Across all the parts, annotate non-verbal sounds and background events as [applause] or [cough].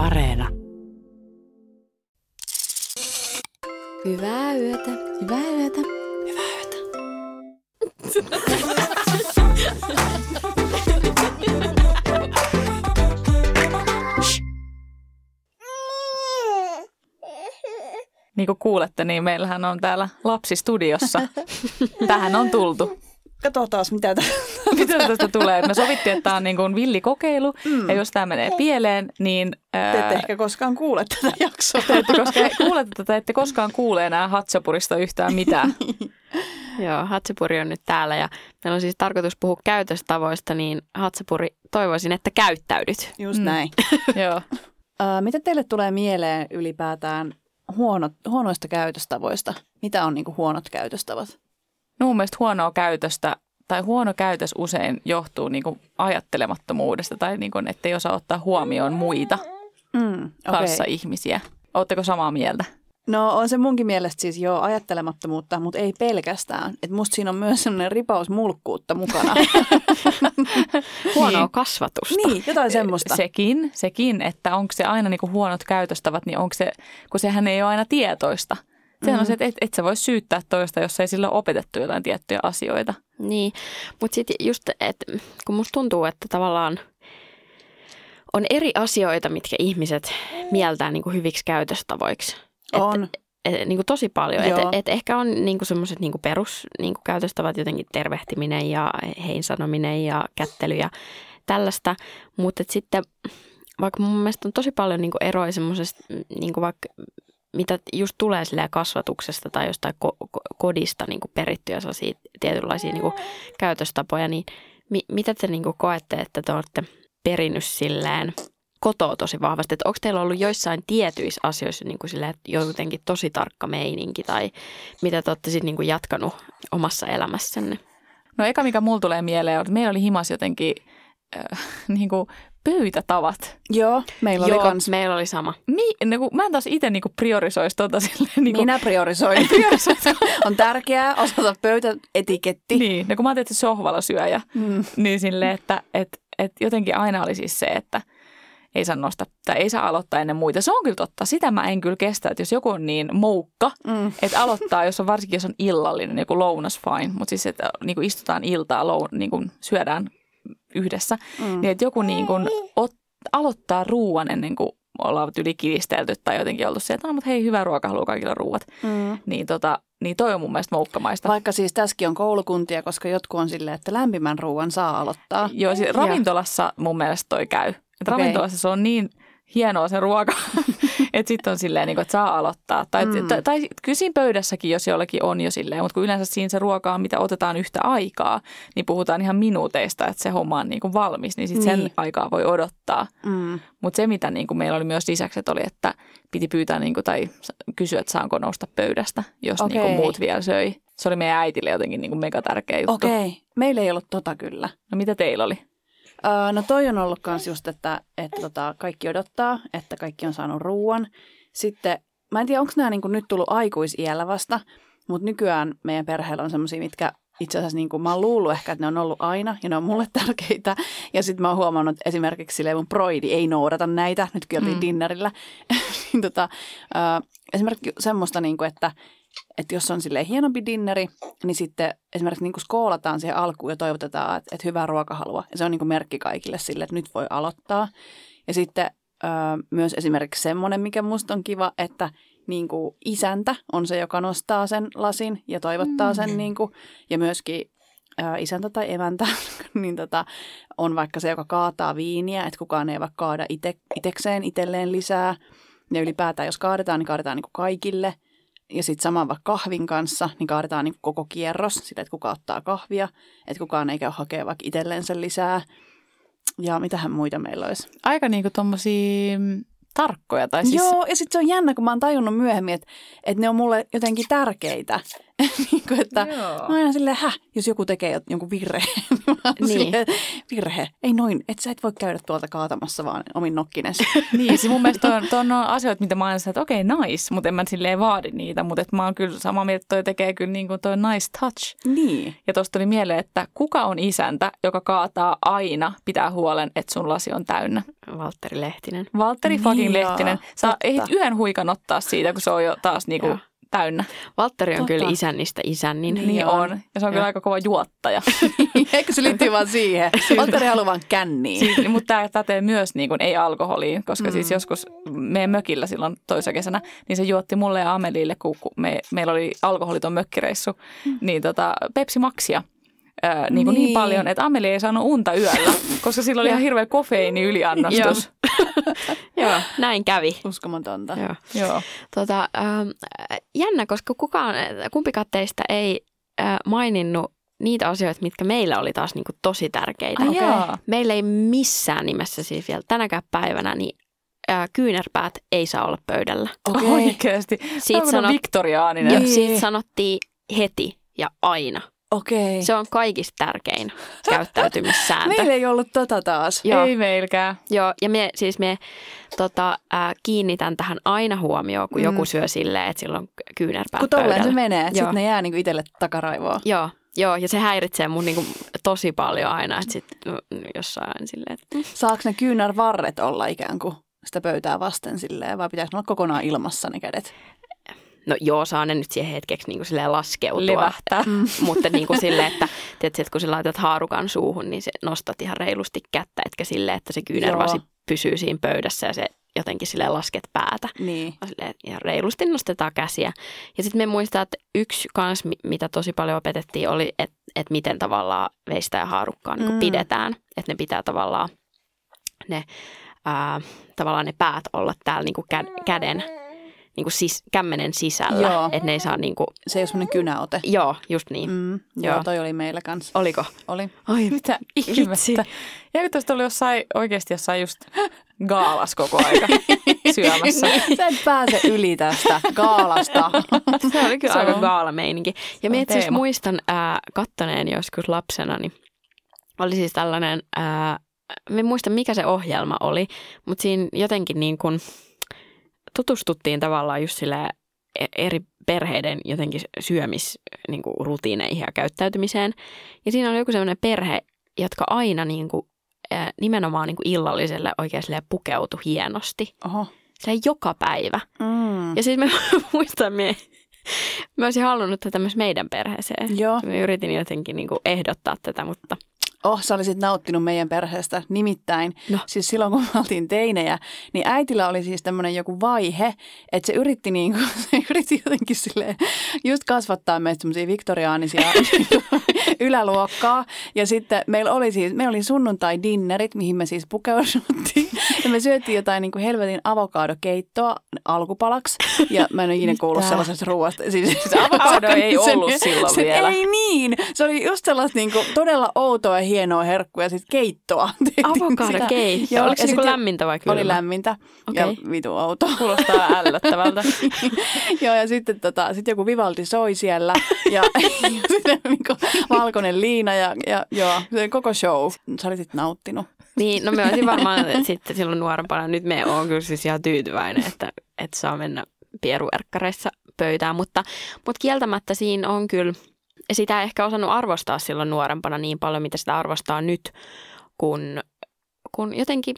Areena. Hyvää yötä. Hyvää yötä. Hyvää yötä. Niin kuin kuulette, niin meillähän on täällä lapsistudiossa. [laughs] Tähän on tultu. Katsotaan, mitä tämä Mitä tästä tulee? Me sovittiin, että tämä on niin kuin villikokeilu, mm. ja jos tämä menee pieleen, niin... Te ette ehkä koskaan kuule tätä jaksoa. Te ette, koska, kuulette tätä, ette koskaan kuule enää Hatsapurista yhtään mitään. [laughs] Joo, Hatsapuri on nyt täällä ja meillä on siis tarkoitus puhua käytöstavoista, niin Hatsapuri, toivoisin, että käyttäydyt. Just mm. näin. [laughs] Joo. Mitä teille tulee mieleen ylipäätään huonot, huonoista käytöstavoista? Mitä on niin kuin huonot käytöstavat? No mun mielestä huonoa käytöstä tai huono käytös usein johtuu niin kuin ajattelemattomuudesta tai niin kuin, ettei osaa ottaa huomioon muita Mm, okay. kanssa ihmisiä. Oletteko samaa mieltä? No on se munkin mielestä siis jo ajattelemattomuutta, mutta ei pelkästään. Et musta siinä on myös sellainen ripaus mulkkuutta mukana. [laughs] Huonoa Niin. kasvatusta. niin, jotain semmoista. Sekin, sekin, että onko se aina niin kuin huonot käytöstavat, niin onko se, kun sehän ei ole aina tietoista. Sehän mm-hmm. on se, että et, et sä voi syyttää toista, jos ei sillä ole opetettu jotain tiettyjä asioita. Niin, mutta sitten just, että kun musta tuntuu, että tavallaan on eri asioita, mitkä ihmiset mieltää niin kuin hyviksi käytöstavoiksi. Et, On. Et, niin kuin tosi paljon. Joo. Et, et ehkä on niin kuin semmoiset niin kuin perus niin jotenkin tervehtiminen ja hein sanominen ja kättely ja tällaista. Mutta sitten vaikka mun mielestä on tosi paljon niin eroja semmoisesta, niin kuin vaikka mitä just tulee silleen kasvatuksesta tai jostain ko- ko- kodista niin kuin perittyjä sellaisia tietynlaisia niin kuin käytöstapoja, niin mi- mitä te niin kuin koette, että te olette perinnyt silleen kotoa tosi vahvasti? Että onko teillä ollut joissain tietyissä asioissa niin kuin silleen, että jotenkin tosi tarkka meininki tai mitä te olette sitten niin kuin jatkanut omassa elämässänne? No eka, mikä mulla tulee mieleen, on, että meillä oli himas jotenkin äh, [laughs] niin kuin pöytätavat. Joo, meillä oli kans. meillä oli sama. Mi, niin kuin, mä en taas itse niin priorisoisi tuota silleen. Niin kuin, Minä priorisoin. [laughs] [laughs] on tärkeää osata pöytäetiketti. Niin, no kun mä ajattelin, että sohvalla syöjä, Mm. niin silleen, että et, et jotenkin aina oli siis se, että ei saa nostaa tai ei saa aloittaa ennen muita. Se on kyllä totta. Sitä mä en kyllä kestä, että jos joku on niin moukka, Mm. että aloittaa, jos on varsinkin jos on illallinen, joku lounas fine, mutta siis että niin kuin istutaan iltaa, lou, niin kuin syödään yhdessä, Mm. niin että joku niin kuin ot, aloittaa ruuan ennen kuin ollaan yli kiristelty tai jotenkin oltu se, että no, mutta hei, hyvä ruoka, haluaa kaikilla ruuat. Mm. Niin, tota, niin toi on mun mielestä moukkamaista. Vaikka siis tässäkin on koulukuntia, koska jotkut on silleen, että lämpimän ruoan saa aloittaa. Joo, siis ravintolassa mun mielestä toi käy. Et Okei. Ravintolassa se on niin hienoa se ruoka, [laughs] että sitten on silleen, niin kuin, että saa aloittaa. Tai, Mm. tai, tai kyllä siinä pöydässäkin, jos jollakin on jo silleen, mutta kun yleensä siinä se ruoka on, mitä otetaan yhtä aikaa, niin puhutaan ihan minuuteista, että se homma on niin kuin valmis, niin sitten Niin. sen aikaa voi odottaa. Mm. Mutta se, mitä niin kuin meillä oli myös lisäksi, että oli, että piti pyytää niin kuin, tai kysyä, että saanko nousta pöydästä, jos niin kuin muut vielä söi. Se oli meidän äitille jotenkin niin kuin mega tärkeä juttu. Okei, okay. meillä ei ollut tota kyllä. No mitä teillä oli? Uh, no toi on ollut kans just, että, että tota, kaikki odottaa, että kaikki on saanut ruoan. Sitten, mä en tiedä, onko nämä niin nyt tullut aikuisiällä vasta, mutta nykyään meidän perheellä on semmoisia, mitkä itse asiassa niin kuin, mä oon luullut ehkä, että ne on ollut aina ja ne on mulle [laughs] tärkeitä. Ja sitten mä oon huomannut, että esimerkiksi silleen mun broidi ei noudata näitä, nyt kyllä Mm. dinnerillä. [laughs] niin tota, uh, esimerkiksi semmoista, niin kuin, että, että jos on silleen hienompi dinneri, niin sitten esimerkiksi niin skoolataan siihen alkuun ja toivotetaan, että, että hyvää ruokahalua. Ja se on niin merkki kaikille sille, että nyt voi aloittaa. Ja sitten ö, myös esimerkiksi semmoinen, mikä musta on kiva, että niin kuin isäntä on se, joka nostaa sen lasin ja toivottaa sen. Niin kuin, ja myöskin ö, isäntä tai emäntä [laughs] niin tota, on vaikka se, joka kaataa viiniä, että kukaan ei vaikka kaada ite, itekseen itselleen lisää. Ja ylipäätään, jos kaadetaan, niin kaadetaan niin kuin kaikille. Ja sitten saman vaikka kahvin kanssa, niin kaadetaan niin koko kierros, sitä, että kuka ottaa kahvia, että kukaan ei käy hakemaan vaikka itsellensä lisää. Ja mitähän muita meillä olisi? Aika niinku tommosia mm, tarkkoja. Tai siis, Joo, ja sitten se on jännä, kun mä oon tajunnut myöhemmin, että, että ne on mulle jotenkin tärkeitä. [laughs] niin kuin, että Joo. mä aina silleen, häh, jos joku tekee jonkun virheen. [laughs] niin Niin. silleen, virhe. Ei noin, et sä et voi käydä tuolta kaatamassa vaan omin nokkines. [laughs] Niin, siis mun mielestä on, on asioita, mitä mä aina sanon, että okei, nice, mutta en mä silleen vaadi niitä. Mutta että mä oon kyllä samaa mieltä, että toi tekee kyllä niin kuin toi nice touch. niin. Ja tuosta tuli mieleen, että kuka on isäntä, joka kaataa aina, pitää huolen, että sun lasi on täynnä. Valtteri Lehtinen. Valtteri Niin fucking Lehtinen. Sä ehdit yhden huikan ottaa siitä, kun se on jo taas niinku Joo. Täynnä. Valtteri on Totta. kyllä isännistä isännin. Niin Niin on. on. Ja se on Joo. kyllä aika kova juottaja. [laughs] Eikö se liittyy vaan siihen? [laughs] Valtteri haluaa vaan känniin. siis, mutta tämä pätee myös niin kuin, ei alkoholiin, koska mm. siis Mm. joskus meidän mökillä silloin toisena kesänä, niin se juotti mulle ja Amelille, kun, kun me, meillä oli alkoholiton mökkireissu, Mm. niin tota, Pepsi Maxia. Öö, niin, kuin niin. Niin. niin paljon, että Ameli ei saanut unta yöllä, [laughs] koska sillä oli ihan hirveä kofeiini yliannostus. [laughs] Joo, näin kävi. Uskomatonta. Joo. Joo. Tota, ähm, jännä, koska kukaan, kumpikaan teistä ei äh, maininnut niitä asioita, mitkä meillä oli taas niinku tosi tärkeitä. Ai jaa. Meillä ei missään nimessä siis vielä tänäkään päivänä, niin äh, kyynärpäät ei saa olla pöydällä. Okei. Oikeasti. Siitä, sanot, viktoriaaninen. Niin. siitä sanottiin heti ja aina. Okei. Se on kaikista tärkein [laughs] käyttäytymissääntö. Meillä ei ollut tota taas. Joo. Ei meilläkään. Joo, ja me, siis me tota, äh, kiinnitän tähän aina huomioon, kun Mm. joku syö silleen, että silloin kyynärpäät Kun tolleen se menee, että sitten ne jää niinku itselle takaraivoon. Joo, joo, ja se häiritsee mun niinku tosi paljon aina, että sit no, jossain silleen, että Saako ne kyynärvarret olla ikään kuin sitä pöytää vasten silleen, vai pitäisi ne olla kokonaan ilmassa ne kädet? No joo, saa ne nyt siihen hetkeksi niinku silleen laskeutua. Levähtää. Mm. [laughs] Mutta niin kuin silleen, että, tiedätkö, että kun sä laitat haarukan suuhun, niin se nostat ihan reilusti kättä, etkä silleen, että se kyynärvasi Joo. pysyy siinä pöydässä ja se jotenkin silleen lasket päätä. Niin. Silleen, ihan reilusti nostetaan käsiä. Ja sitten me muistaa, että yksi kans, mi- mitä tosi paljon opetettiin, oli, että, että miten tavallaan veistä ja haarukkaa niin Mm. pidetään. Että ne pitää tavallaan ne, ää, tavallaan ne päät olla täällä niin kuin kä- käden, niin kuin sis- kämmenen sisällä. Joo. Että ne ei saa niin kuin, Se ei ole semmoinen kynäote. joo, just niin. Mm, joo, Joo. toi oli meillä kanssa. Oliko? Oli. Ai, [laughs] Mitä ihmettä? Ja tuosta oli jossain, oikeasti jossain just gaalas koko aika [laughs] syömässä. Sä et pääse yli tästä gaalasta. [laughs] Se oli kyllä Se aika gaalameininki. Ja mä itse asiassa muistan ää, kattoneen joskus lapsena, niin oli siis tällainen, ää, mä en muista mikä se ohjelma oli, mutta siinä jotenkin niin kuin tutustuttiin tavallaan just silleen e- eri perheiden jotenkin syömis niin ja käyttäytymiseen. Ja siinä oli joku sellainen perhe, jotka aina niin kuin, nimenomaan niin kuin illalliselle oikein pukeutui hienosti. Oho. Se joka päivä. Mm. Ja sitten mä [laughs] muistan, mä, mä olisin halunnut tätä myös meidän perheeseen. Joo. Mä yritin jotenkin niin kuin ehdottaa tätä, mutta Oh, sä olisit nauttinut meidän perheestä. Nimittäin, No. siis silloin kun me oltiin teinejä, niin äitillä oli siis tämmöinen joku vaihe, että se yritti, niin kuin, [laughs] se yritti jotenkin silleen, just kasvattaa meistä semmoisia viktoriaanisia [laughs] yläluokkaa. Ja sitten meillä oli siis, meillä oli sunnuntai-dinnerit, mihin me siis pukeuduttiin. Ja me syötiin jotain niin kuin helvetin avokadokeittoa alkupalaksi. Ja mä en ole ikinä kuullut sellaisesta ruoasta. Siis, Se avokado ei ollut silloin se, vielä. Ei niin. Se oli just sellaista niin kuin, todella outoa ja hienoa herkkua ja sitten keittoa. [laughs] avokadokeitto. Oliko se ja niin sitten lämmintä vai kylmä? Oli lämmintä ja Okei. vitu outoa. Kuulostaa ällöttävältä. [laughs] Joo, ja sitten tota, sit joku Vivaldi soi siellä ja, [laughs] ja sitten niinku valkoinen liina ja, ja joo, se koko show. Sä olisit nauttinut. Niin, no me olisin varmaan sitten silloin nuorempana. Nyt me on kyllä siis ihan tyytyväinen, että, että saa mennä pieruerkkareissa pöytään. Mutta, mutta kieltämättä siinä on kyllä, sitä ei ehkä osannut arvostaa silloin nuorempana niin paljon, mitä sitä arvostaa nyt, kun, kun jotenkin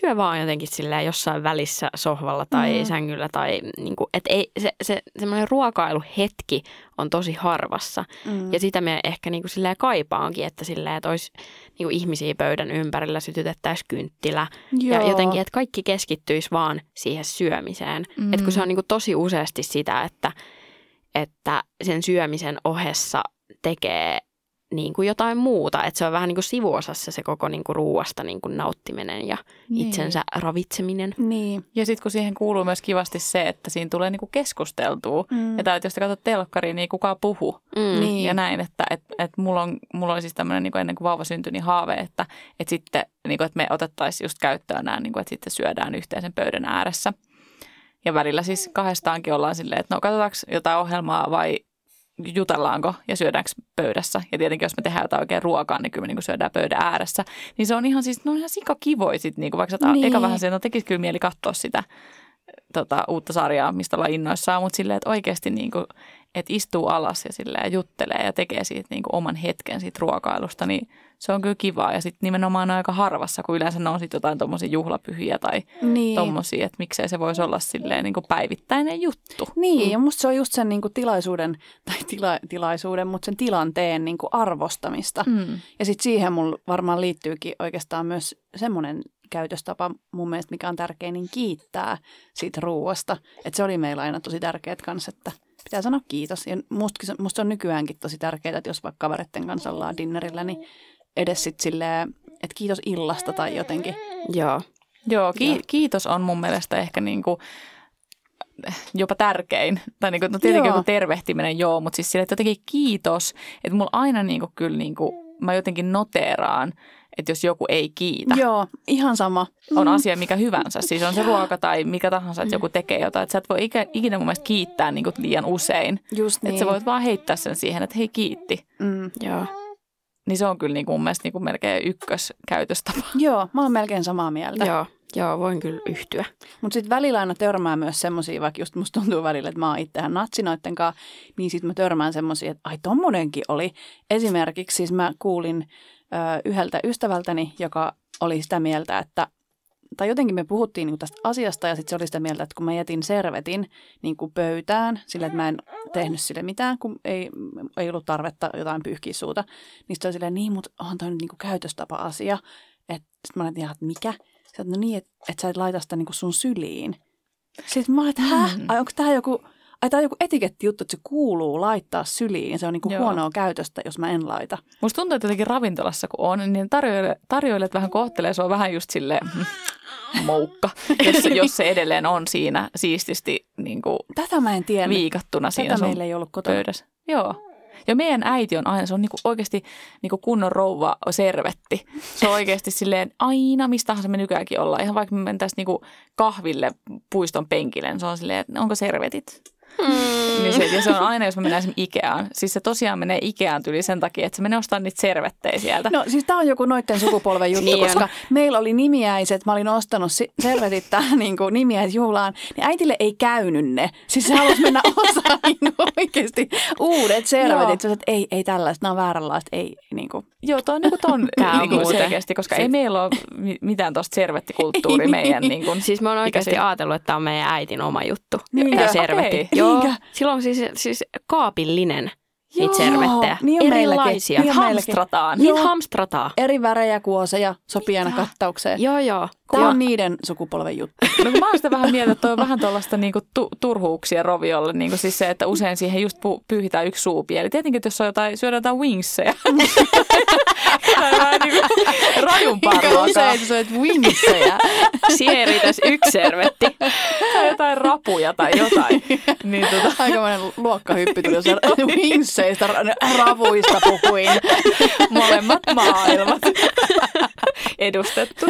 syö vaan jotenkin silleen jossain välissä sohvalla tai Mm. sängyllä. Tai niin kuin, että ei, se, se semmoinen ruokailuhetki on tosi harvassa. Mm. Ja sitä me ehkä niin kuin silleen kaipaankin, että, silleen, että olisi niin kuin ihmisiä pöydän ympärillä, sytytettäisiin kynttilä. Ja Joo. jotenkin, että kaikki keskittyisi vaan siihen syömiseen. Mm. Että kun se on niin kuin tosi useasti sitä, että, että sen syömisen ohessa tekee niin kuin jotain muuta. Että se on vähän niin kuin sivuosassa se koko niin kuin ruuasta niin kuin nauttiminen ja Niin. itsensä ravitseminen. Niin. Ja sitten kun siihen kuuluu myös kivasti se, että siinä tulee niinku keskusteltua. Mm. Ja tää, että jos te katsot telkkaria, niin ei kukaan puhu. Mm. Niin. Ja näin, että et, et mulla, on, mulla oli siis tämmöinen niin ennen kuin vauva syntyi, niin haave, että et sitten niin kuin, että me otettaisiin just käyttöön nämä, niin kuin, että sitten syödään yhteisen pöydän ääressä. Ja välillä siis kahdestaankin ollaan silleen, että no katsotaanko jotain ohjelmaa vai jutellaanko ja syödäänkö pöydässä. Ja tietenkin, jos me tehdään jotain oikein ruokaa, niin kyllä me niin syödään pöydän ääressä. Niin se on ihan siis, no ihan sikakivoja sit, niin kuin vaikka niin. eka vähän se, no tekisi kyllä mieli katsoa sitä tota, uutta sarjaa, mistä ollaan innoissaan, mutta silleen, että oikeasti niin kuin, että istuu alas ja silleen juttelee ja tekee siitä niin kuin oman hetken siitä ruokailusta, niin se on kyllä kivaa. Ja sitten nimenomaan aika harvassa, kun yleensä ne on sitten jotain tuommoisia juhlapyhiä tai niin. tuommoisia, että miksei se voisi olla silleen niin kuin päivittäinen juttu. Niin, mm. ja musta se on just sen niin kuin tilaisuuden, tai tila, tilaisuuden, mutta sen tilanteen niin kuin arvostamista. Mm. Ja sitten siihen mulla varmaan liittyykin oikeastaan myös semmoinen käytöstapa mun mielestä, mikä on tärkein, niin kiittää siitä ruuasta. Että se oli meillä aina tosi tärkeät kanssa, että pitää sanoa kiitos. Ja musta, musta on nykyäänkin tosi tärkeää, että jos vaikka kavereiden kanssa ollaan dinnerillä, niin edes sitten silleen, että kiitos illasta tai jotenkin. Joo. Joo, ki- kiitos on mun mielestä ehkä niin kuin jopa tärkein. Tai niin kuin, no tietenkin joo. joku tervehtiminen, joo, mutta siis sille, että jotenkin kiitos. Että mulla aina niin kuin, kyllä niin kuin, mä jotenkin noteeraan, että jos joku ei kiitä. Joo, ihan sama. On mm. asia mikä hyvänsä, siis on se ruoka tai mikä tahansa, että joku tekee jotain. Että sä et voi ikinä mun mielestä kiittää niin kuin liian usein. Just niin. Että sä voit vaan heittää sen siihen, että hei kiitti. Mm. Joo. Niin se on kyllä niin kuin mun mielestä niin kuin melkein ykköskäytöstapa. [laughs] Joo, mä oon melkein samaa mieltä. Joo. Joo, voin kyllä yhtyä. Mutta sitten välillä aina törmää myös semmoisia, vaikka just musta tuntuu välillä, että mä oon itsehän natsinoitten kanssa, niin sitten mä törmään semmoisia, että ai tommonenkin oli. Esimerkiksi siis mä kuulin yhdeltä ystävältäni, joka oli sitä mieltä, että tai jotenkin me puhuttiin niin tästä asiasta ja sitten se oli sitä mieltä, että kun mä jätin servetin niin kuin pöytään sillä, että mä en tehnyt sille mitään, kun ei, ei ollut tarvetta jotain pyyhkiä suuta, niin sitten oli silleen, niin, mutta onhan toi nyt niin kuin käytöstapa-asia. Sitten mä olin, että mikä? Sitten no niin, että, että sä et laita sitä niin kuin sun syliin. Sitten mä olin, että häh? Mm. Ai onko tämä joku ai tämä on joku etikettijuttu, että se kuuluu laittaa syliin ja se on niin kuin huonoa käytöstä, jos mä en laita. Musta tuntuu, että jotenkin ravintolassa kun on, niin tarjoilijat, tarjoilijat vähän kohtelee on vähän just silleen mm, moukka, jos, [laughs] jos se edelleen on siinä siististi niin kuin Tätä mä en tiedä. viikattuna siinä Tätä meillä ei ollut kotona. pöydässä. Joo. Ja meidän äiti on aina, se on niinku oikeasti niinku kunnon rouva servetti. Se on oikeasti silleen aina, mistä tahansa me nykyäänkin ollaan. Ihan vaikka me mentäisiin niinku kahville puiston penkille, niin se on silleen, että onko servetit? Mm. Niin se, ja se on aina, jos mä menen esimerkiksi Ikeaan. Siis se tosiaan menee Ikeaan tyli sen takia, että se menee ostamaan niitä servettejä sieltä. No siis tämä on joku noitten sukupolven juttu, niin koska on. meillä oli nimiäiset. Mä olin ostanut servetit tähän niin kuin nimiäisjuhlaan, niin äitille ei käynyt ne. Siis se halusi mennä [laughs] osaan niin oikeasti uudet servetit. Se, että ei, ei tällaista, nämä on vääränlaista. Ei, niin kuin. Joo, toi on niin kuin ton [laughs] niin kuin selkeästi, koska ei meillä ole mitään tuosta servettikulttuuria [laughs] meidän. Niin kuin, siis mä oon oikeasti ikäsi... ajatellut, että tämä on meidän äitin oma juttu. Niin, tämä servetti. Okay. Joo, Joo, silloin siis, siis kaapillinen niitä servettejä. Niin Erilaisia. Niin hamstrataan. Niin hamstrataan. Eri värejä kuoseja sopii aina kattaukseen. Joo, joo. Tämä on niiden sukupolven juttu. [laughs] No kun mä oon sitä vähän mieltä, että on vähän tuollaista niinku tu- turhuuksia roviolle. Niinku siis se, että usein siihen just pu- pyyhitään yksi suupieli. Tietenkin, että jos on jotain, syödään jotain wingsseja. [laughs] tai niinku rajumpaa ruokaa. usein syöt ei [laughs] riitäisi yksi servetti. tai jotain rapuja tai jotain. Niin, tota. Aikamoinen luokkahyppy tuli, jos wingsseistä, ravuista puhuin. Molemmat maailmat edustettu.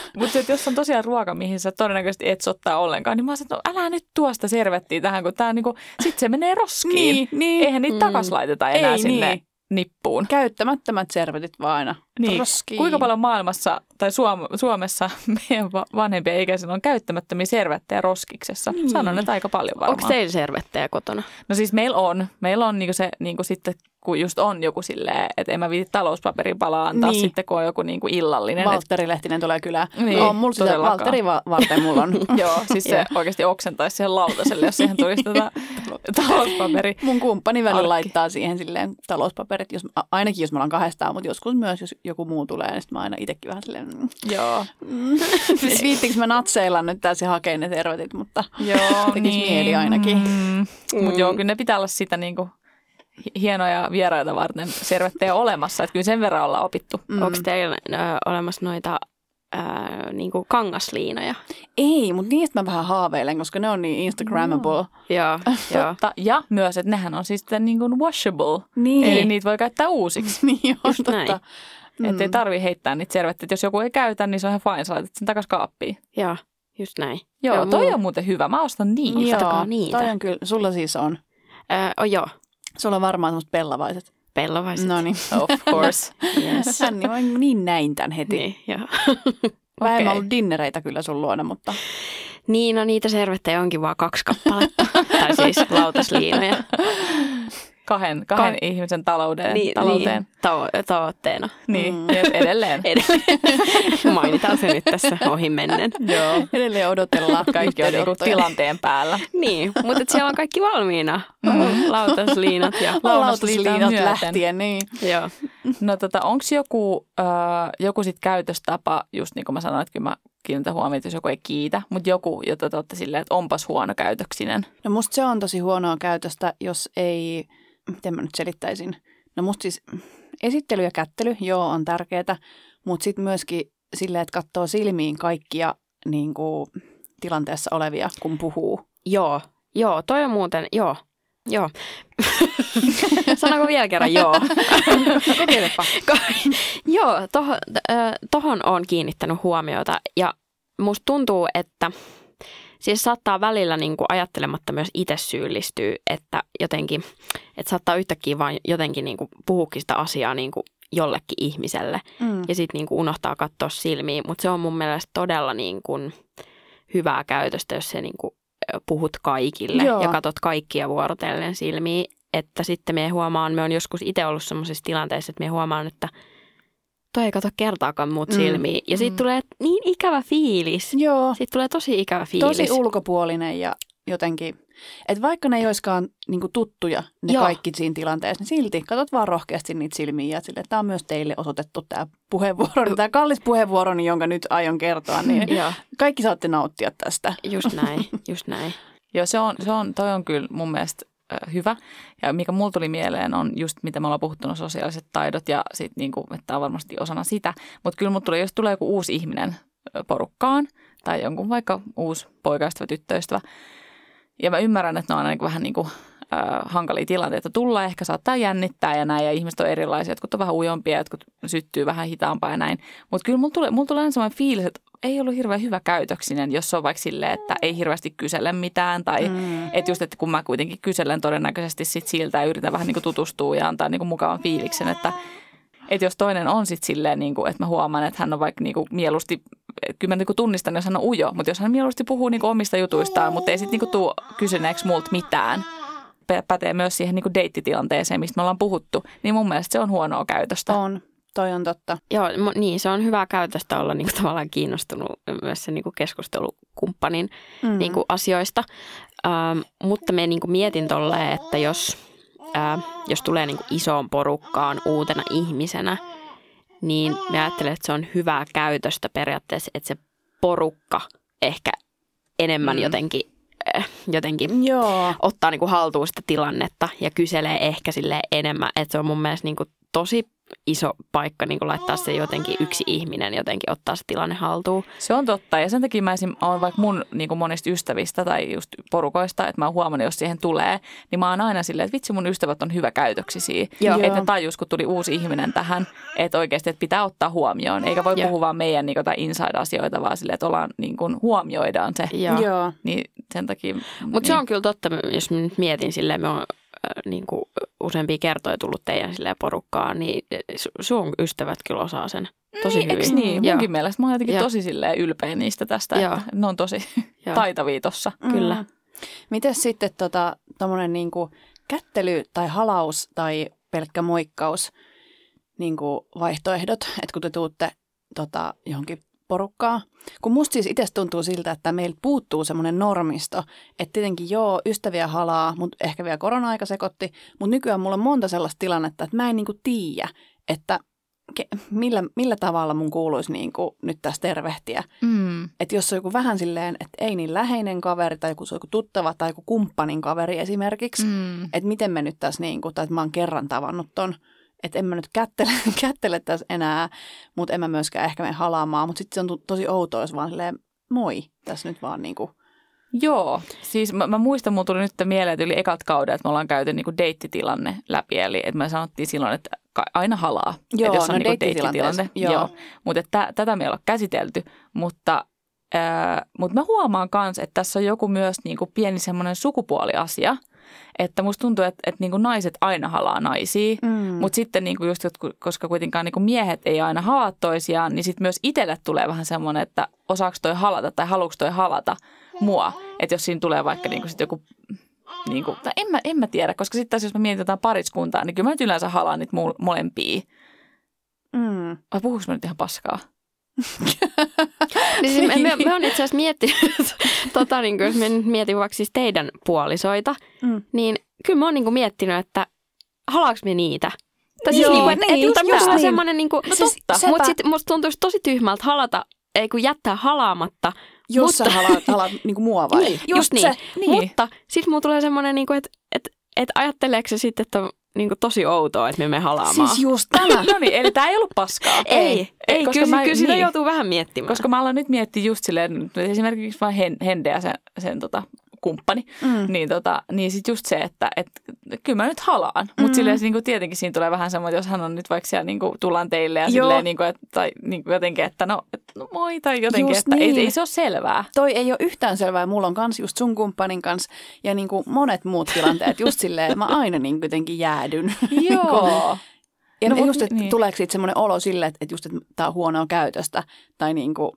[laughs] Mutta jos on tosiaan ruoka, mihin sä todennäköisesti et ottaa ollenkaan, niin mä oon no älä nyt tuosta servettiä tähän, kun tää niinku, sit se menee roskiin. Niin, niin. Eihän niitä mm. takas laiteta enää Ei, sinne niin. nippuun. Käyttämättömät servetit vaan aina niin. roskiin. Kuinka paljon maailmassa tai Suom- Suomessa [laughs] meidän vanhempien ikäisen on käyttämättömiä servettejä roskiksessa? Niin. Sanon, että aika paljon varmaan. Onko teillä servettejä kotona? No siis meillä on. Meillä on niinku se niinku sitten kun just on joku silleen, että en mä viiti talouspaperin palaa antaa niin. sitten, kun on joku niin kuin illallinen. Valtteri Lehtinen tulee kylään. Niin, on mulla sitä Valtteri va- varten mulla on. [laughs] Joo, siis se oikeasti oksentaisi siihen lautaselle, jos siihen tulisi tätä [laughs] talouspaperi. Mun kumppani välillä laittaa siihen silleen talouspaperit, jos, ainakin jos me ollaan kahdestaan, mutta joskus myös, jos joku muu tulee, niin sitten mä aina itsekin vähän silleen. Mm. Joo. Mm. [laughs] Viittiinkö mä natseilla nyt tässä hakea ne tervetit, mutta joo, [laughs] tekisi niin. mieli ainakin. Mm. Mm. Mutta joo, kyllä ne pitää olla sitä niin kuin hienoja vieraita varten servettejä olemassa, että kyllä sen verran ollaan opittu. Mm. Onko teillä ö, olemassa noita ö, niin kuin kangasliinoja? Ei, mutta niistä mä vähän haaveilen, koska ne on niin Instagrammable. Mm. Joo, [laughs] joo. Ja myös, että nehän on siis niin kuin washable, niin. eli niitä voi käyttää uusiksi. niin on, totta. Näin. Mm. Että ei tarvitse heittää niitä servettiä. Jos joku ei käytä, niin se on ihan fine, sä laitat sen takas kaappiin. Joo, just näin. Joo, joo toi mulla... on muuten hyvä. Mä ostan niitä. Joo, niitä. toi on kyllä. Sulla siis on. Öö, oh, joo, Sulla on varmaan semmoiset pellavaiset. Pellavaiset. No niin. Of course. [laughs] Yes. Hän [laughs] niin, niin näin tämän heti. niin, joo. Vähemmän Okei. ollut dinnereitä kyllä sun luona, mutta niin, no niitä servettejä onkin vaan kaksi kappaletta. [laughs] tai siis lautasliinoja. Kahden, kahden Ka- ihmisen talouden, Niin, talouteen. niin tavo- tavoitteena. Niin, Mm. mm. jep, edelleen. [laughs] Edelleen. Mainitaan se nyt tässä ohi mennen. [laughs] Joo. edelleen odotellaan Kaikki on niinku yhteydenottoja. tilanteen päällä. Niin, mutta siellä on kaikki valmiina. Lautasliinat ja... [laughs] Lautasliinat lähtien, niin. Joo. No tota, onko joku, äh, joku sit käytöstapa, just niin kuin mä sanoin, että kyllä mä kiinnitän huomiota, että jos joku ei kiitä, mutta joku, jota te olette silleen, että onpas huono käytöksinen. No musta se on tosi huonoa käytöstä, jos ei, miten mä nyt selittäisin. No musta siis esittely ja kättely, joo, on tärkeää, mutta sitten myöskin silleen, että katsoo silmiin kaikkia niin kuin, tilanteessa olevia, kun puhuu. Joo, joo, toi on muuten, joo, joo. [laughs] Sanonko vielä kerran joo? [laughs] Kokeilepa. joo, tohon, tohon on kiinnittänyt huomiota ja musta tuntuu, että siis saattaa välillä niin kuin ajattelematta myös itse syyllistyä, että jotenkin, että saattaa yhtäkkiä vaan jotenkin niin kuin puhukin sitä asiaa niin kuin jollekin ihmiselle Mm. ja sitten niin kuin unohtaa katsoa silmiin, mutta se on mun mielestä todella niin kuin hyvää käytöstä, jos se niin kuin puhut kaikille Joo. ja katot kaikkia vuorotellen silmiin, että sitten me huomaan, me on joskus itse ollut sellaisessa tilanteessa, että me huomaan, että toi ei kato kertaakaan muut Mm. silmiin. Ja siitä Mm. tulee niin ikävä fiilis. Joo, Siitä tulee tosi ikävä fiilis. tosi ulkopuolinen ja jotenkin, että vaikka ne ei olisikaan niin tuttuja ne Joo. kaikki siinä tilanteessa, niin silti katsot vaan rohkeasti niitä silmiä ja sille, että tämä on myös teille osoitettu tämä puheenvuoro, tämä kallis puheenvuoroni, jonka nyt aion kertoa, niin [laughs] kaikki saatte nauttia tästä. just näin, just näin. [laughs] Joo, se on, se on, toi on kyllä mun mielestä hyvä. Ja mikä mulla tuli mieleen on just, mitä me ollaan puhuttu, no sosiaaliset taidot ja sit niinku, että tämä on varmasti osana sitä. Mutta kyllä mulla tulee, jos tulee joku uusi ihminen porukkaan tai jonkun vaikka uusi poikaystävä, tyttöystävä, ja mä ymmärrän, että ne on aina vähän niin kuin, äh, hankalia tilanteita tulla, ehkä saattaa jännittää ja näin, ja ihmiset on erilaisia, jotkut on vähän ujompia, jotkut syttyy vähän hitaampaa ja näin. Mutta kyllä mulla tulee, mulla tulee aina sellainen fiilis, että ei ollut hirveän hyvä käytöksinen, jos se on vaikka silleen, että ei hirveästi kysele mitään, tai Mm. että just, että kun mä kuitenkin kyselen todennäköisesti sit siltä ja yritän vähän niin tutustua ja antaa niin mukavan fiiliksen, että että jos toinen on sitten silleen, niin kuin, että mä huomaan, että hän on vaikka niin kuin mieluusti, kyllä mä niin kuin tunnistan, jos hän on ujo, mutta jos hän mieluusti puhuu niin kuin omista jutuistaan, mutta ei sitten niin kuin tuu kysyneeksi multa mitään, pätee myös siihen niin kuin deittitilanteeseen, mistä me ollaan puhuttu, niin mun mielestä se on huonoa käytöstä. On, toi on totta. Joo, niin se on hyvää käytöstä olla niin kuin, tavallaan kiinnostunut myös sen niin kuin keskustelukumppanin Mm. niin kuin asioista. Ähm, mutta me niin kuin mietin tolleen, että jos, äh, jos tulee niin kuin isoon porukkaan uutena ihmisenä, niin me ajattelen, että se on hyvää käytöstä periaatteessa, että se porukka ehkä enemmän Mm. jotenkin, jotenkin Joo. ottaa niin kuin haltuun sitä tilannetta ja kyselee ehkä sille enemmän. Että se on mun mielestä niin kuin tosi iso paikka niin laittaa se jotenkin yksi ihminen jotenkin ottaa se tilanne haltuun. Se on totta ja sen takia mä esim. olen vaikka mun niin monista ystävistä tai just porukoista, että mä oon huomannut, jos siihen tulee, niin mä oon aina silleen, että vitsi mun ystävät on hyvä käytöksisiä. Joo. Että ne tajus, kun tuli uusi ihminen tähän, että oikeasti että pitää ottaa huomioon. Eikä voi Joo. puhua vaan meidän niin tai inside-asioita, vaan silleen, että ollaan, niin kuin, huomioidaan se. Ja, Joo. Niin sen takia... Mutta niin. se on kyllä totta, jos mä nyt mietin silleen, me on äh, niin kuin useampia kertoja tullut teidän silleen porukkaan, niin su- sun ystävät kyllä osaa sen tosi niin, hyvin. Eikö niin? Joo, Munkin mielestä mä oon jotenkin Joo. tosi silleen ylpeä niistä tästä, Joo. että ne on tosi [laughs] joo. taitavia tossa. Kyllä. Mm. Miten sitten tota, tommonen niinku kättely tai halaus tai pelkkä moikkaus niinku vaihtoehdot, että kun te tuutte tota, johonkin porukkaa. Kun musta siis itse tuntuu siltä, että meiltä puuttuu semmoinen normisto, että tietenkin joo, ystäviä halaa, mutta ehkä vielä korona-aika sekoitti, mutta nykyään mulla on monta sellaista tilannetta, että mä en niinku tiedä, että ke- millä, millä tavalla mun kuuluisi niinku nyt tässä tervehtiä. Mm. Että jos on joku vähän silleen, että ei niin läheinen kaveri tai joku, se on joku tuttava tai joku kumppanin kaveri esimerkiksi, mm. Että miten me nyt tässä niin kuin, tai että mä oon kerran tavannut ton, että en mä nyt kättele, [laughs] kättele tässä enää, mutta en mä myöskään ehkä mene halaamaan, mutta sitten se on to- tosi outoa, jos vaan silleen, moi, tässä nyt vaan niin kuin, Joo, siis mä, mä muistan, mulla tuli nyt mieleen, että yli ekat kaudet, että me ollaan käyty niinku deittitilanne läpi, eli että me sanottiin silloin, että aina halaa, Joo, että jos on no niinku deittitilanne. joo. Mutta että, tätä me ei olla käsitelty, mutta, ää, mutta mä huomaan myös, että tässä on joku myös niinku pieni semmoinen sukupuoliasia, että musta tuntuu, että, että niin kuin naiset aina halaa naisia, Mm. mutta sitten niin kuin just, koska kuitenkaan niin kuin miehet ei aina halaa toisiaan, niin sitten myös itselle tulee vähän semmoinen, että osaako toi halata tai haluuko toi halata mua. Että jos siinä tulee vaikka niin kuin sit joku, niin kuin, tai en mä, en mä tiedä, koska sitten taas jos mä mietin jotain pariskuntaa, niin kyllä mä nyt yleensä halaan niitä molempia. Mm. Vai puhuuko mä nyt ihan paskaa? [laughs] Niin me, me, me on itse asiassa miettinyt, [laughs] tota, niin kuin, jos me nyt mietin vaikka siis teidän puolisoita, Mm. niin kyllä mä oon niin kuin miettinyt, että halaaks me niitä? Tai siis Joo, niin kuin, että, niin, että, just että niin. semmoinen niin kuin, No siis sepä- mutta sitten musta tuntuisi tosi tyhmältä halata, ei kun jättää halaamatta. Jos Mutta- sä haluat, haluat niinku mua vai? Niin, just niin. niin. Mutta sitten mulla tulee semmoinen, niin kuin, että, että, että ajatteleeko se sitten, että niin kuin tosi outoa, että me me halaamaan. Siis just tämä. [laughs] No niin, eli tämä ei ollut paskaa. ei, ei, koska kyllä, mä- kyllä sitä niin. joutuu vähän miettimään. Koska mä alan nyt miettiä just silleen, esimerkiksi vain Hen, Hende ja sen, sen tota, kumppani, Mm. niin, tota, niin sit just se, että et, kyllä mä nyt halaan. Mutta Mm. silleen niin kuin, tietenkin siinä tulee vähän semmoinen, jos hän on nyt vaikka siellä niin kuin, tullaan teille ja Joo. silleen, niin kuin, että, tai niin kuin jotenkin, että no, et, no moi tai jotenkin, Just että niin. ei, ei se ole selvää. Toi ei ole yhtään selvää. Mulla on kans just sun kumppanin kanssa ja niinku monet muut tilanteet just [laughs] silleen, mä aina niin jotenkin jäädyn. Joo. [laughs] Ja No just, että niin. niin. tuleeko siitä semmoinen olo sille, että, että just, että tämä on huonoa käytöstä. Tai niinku,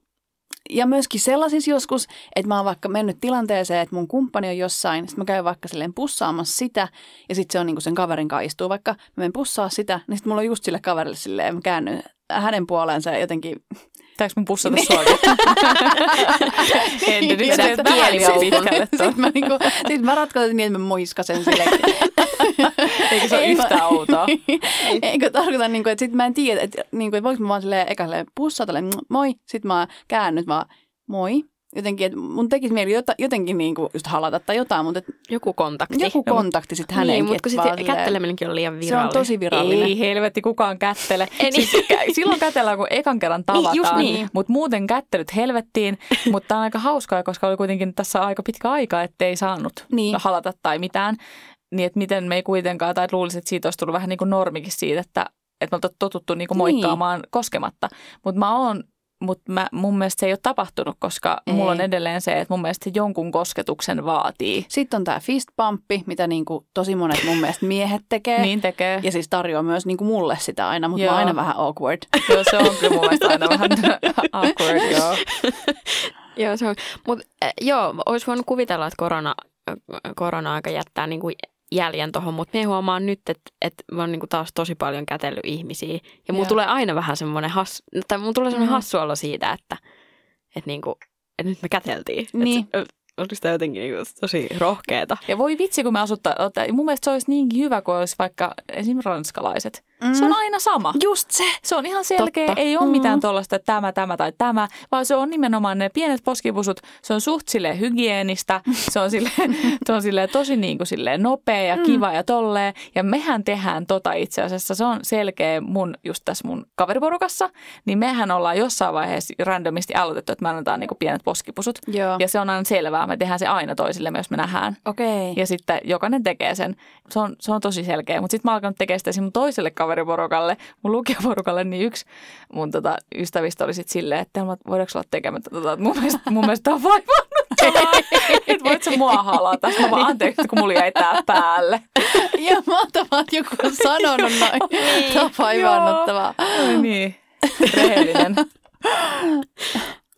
ja myöskin sellaisissa joskus, että mä oon vaikka mennyt tilanteeseen, että mun kumppani on jossain, sitten mä käyn vaikka silleen pussaamassa sitä, ja sitten se on niinku sen kaverin kanssa istuu, vaikka mä menen pussaa sitä, niin sitten mulla on just sille kaverille silleen, mä käännyn hänen puoleensa ja jotenkin Pitääkö mun pussata suokin? Hende, nyt sitten et liian kieli pitkälle tuon. Sitten mä, niinku, sit mä ratkaisin niin, että mä muiskasen sille. [laughs] Eikö se ole yhtään outoa? [laughs] Eikö tarkoita, niin kuin, että sit mä en tiedä, että, niin kuin, että voinko mä vaan silleen eka silleen tälleen, moi, sit mä käännyt vaan moi. Jotenkin, että mun tekisi mieli jota, jotenkin niin kuin just halata tai jotain, mutta että Joku kontakti. joku kontakti sitten häneenkin. Niin, mutta kun sitten kätteleminenkin on liian Se on virallinen. tosi virallinen. Ei helvetti, kukaan kättele. Ei niin. siis, [laughs] silloin kätellään, kun ekan kerran tavataan. just niin. Mutta muuten kättelyt helvettiin. mutta tämä on aika hauskaa, koska oli kuitenkin tässä aika pitkä aika, ettei saanut Niin. halata tai mitään. Niin, että miten me ei kuitenkaan, tai luulisin, että siitä olisi tullut vähän niin kuin normikin siitä, että, että me oltaisiin totuttu niin kuin moikkaamaan niin. koskematta. Mutta mä oon mutta mä, mun mielestä se ei ole tapahtunut, koska Ei. mulla on edelleen se, että mun mielestä se jonkun kosketuksen vaatii. Sitten on tämä fist pumppi, mitä niin kuin tosi monet mun mielestä miehet tekee. Niin tekee. Ja siis tarjoaa myös niin kuin mulle sitä aina, mutta mä oon aina vähän awkward. Joo, se on kyllä mun mielestä aina vähän [laughs] awkward, joo. [laughs] Joo, se on. Mutta joo, olisi voinut kuvitella, että korona, äh, korona-aika jättää niinku jäljen tuohon, mutta me huomaan nyt, että, että mä oon niinku taas tosi paljon kätellyt ihmisiä. Ja mulla tulee aina vähän semmoinen hassu, tai mulla tulee semmoinen Mhm. hassu olo siitä, että, että, niinku, että nyt me käteltiin. Niin. Että, oliko tämä jotenkin niinku tosi rohkeeta? Ja voi vitsi, kun me asuttaa, mun mielestä se olisi niinkin hyvä, kun olisi vaikka esimerkiksi ranskalaiset. Mm. Se on aina sama. Just se. Se on ihan selkeä, Totta. ei ole Mm. mitään tuollaista, että tämä, tämä tai tämä, vaan se on nimenomaan ne pienet poskipusut. Se on suht silleen hygienistä, se on, silleen, [laughs] se on silleen tosi niin kuin silleen nopea ja kiva ja tolleen. Ja mehän tehdään tota itse asiassa, se on selkeä mun, just tässä mun kaveriporukassa, niin mehän ollaan jossain vaiheessa randomisti aloitettu, että me annetaan niin kuin pienet poskipusut. Joo. Ja se on aina selvää, me tehdään se aina toisille, jos me nähdään. Okei. Okay. Ja sitten jokainen tekee sen. Se on, se on tosi selkeä. Mutta sitten mä alkanut tekemään sitä toiselle kaveriporukalle, mun lukijaporukalle, niin yksi mun tota, ystävistä oli sitten silleen, että Telma, voidaanko olla tekemättä tota, että mun mielestä, mun mielestä on vaivannuttavaa. että voit sä mua halata. Mä vaan anteeksi, kun mulla jäi tää päälle. [laughs] Ja mahtavaa, että joku on sanonut noin. [laughs] Tämä on vaivannuttavaa. Niin, rehellinen.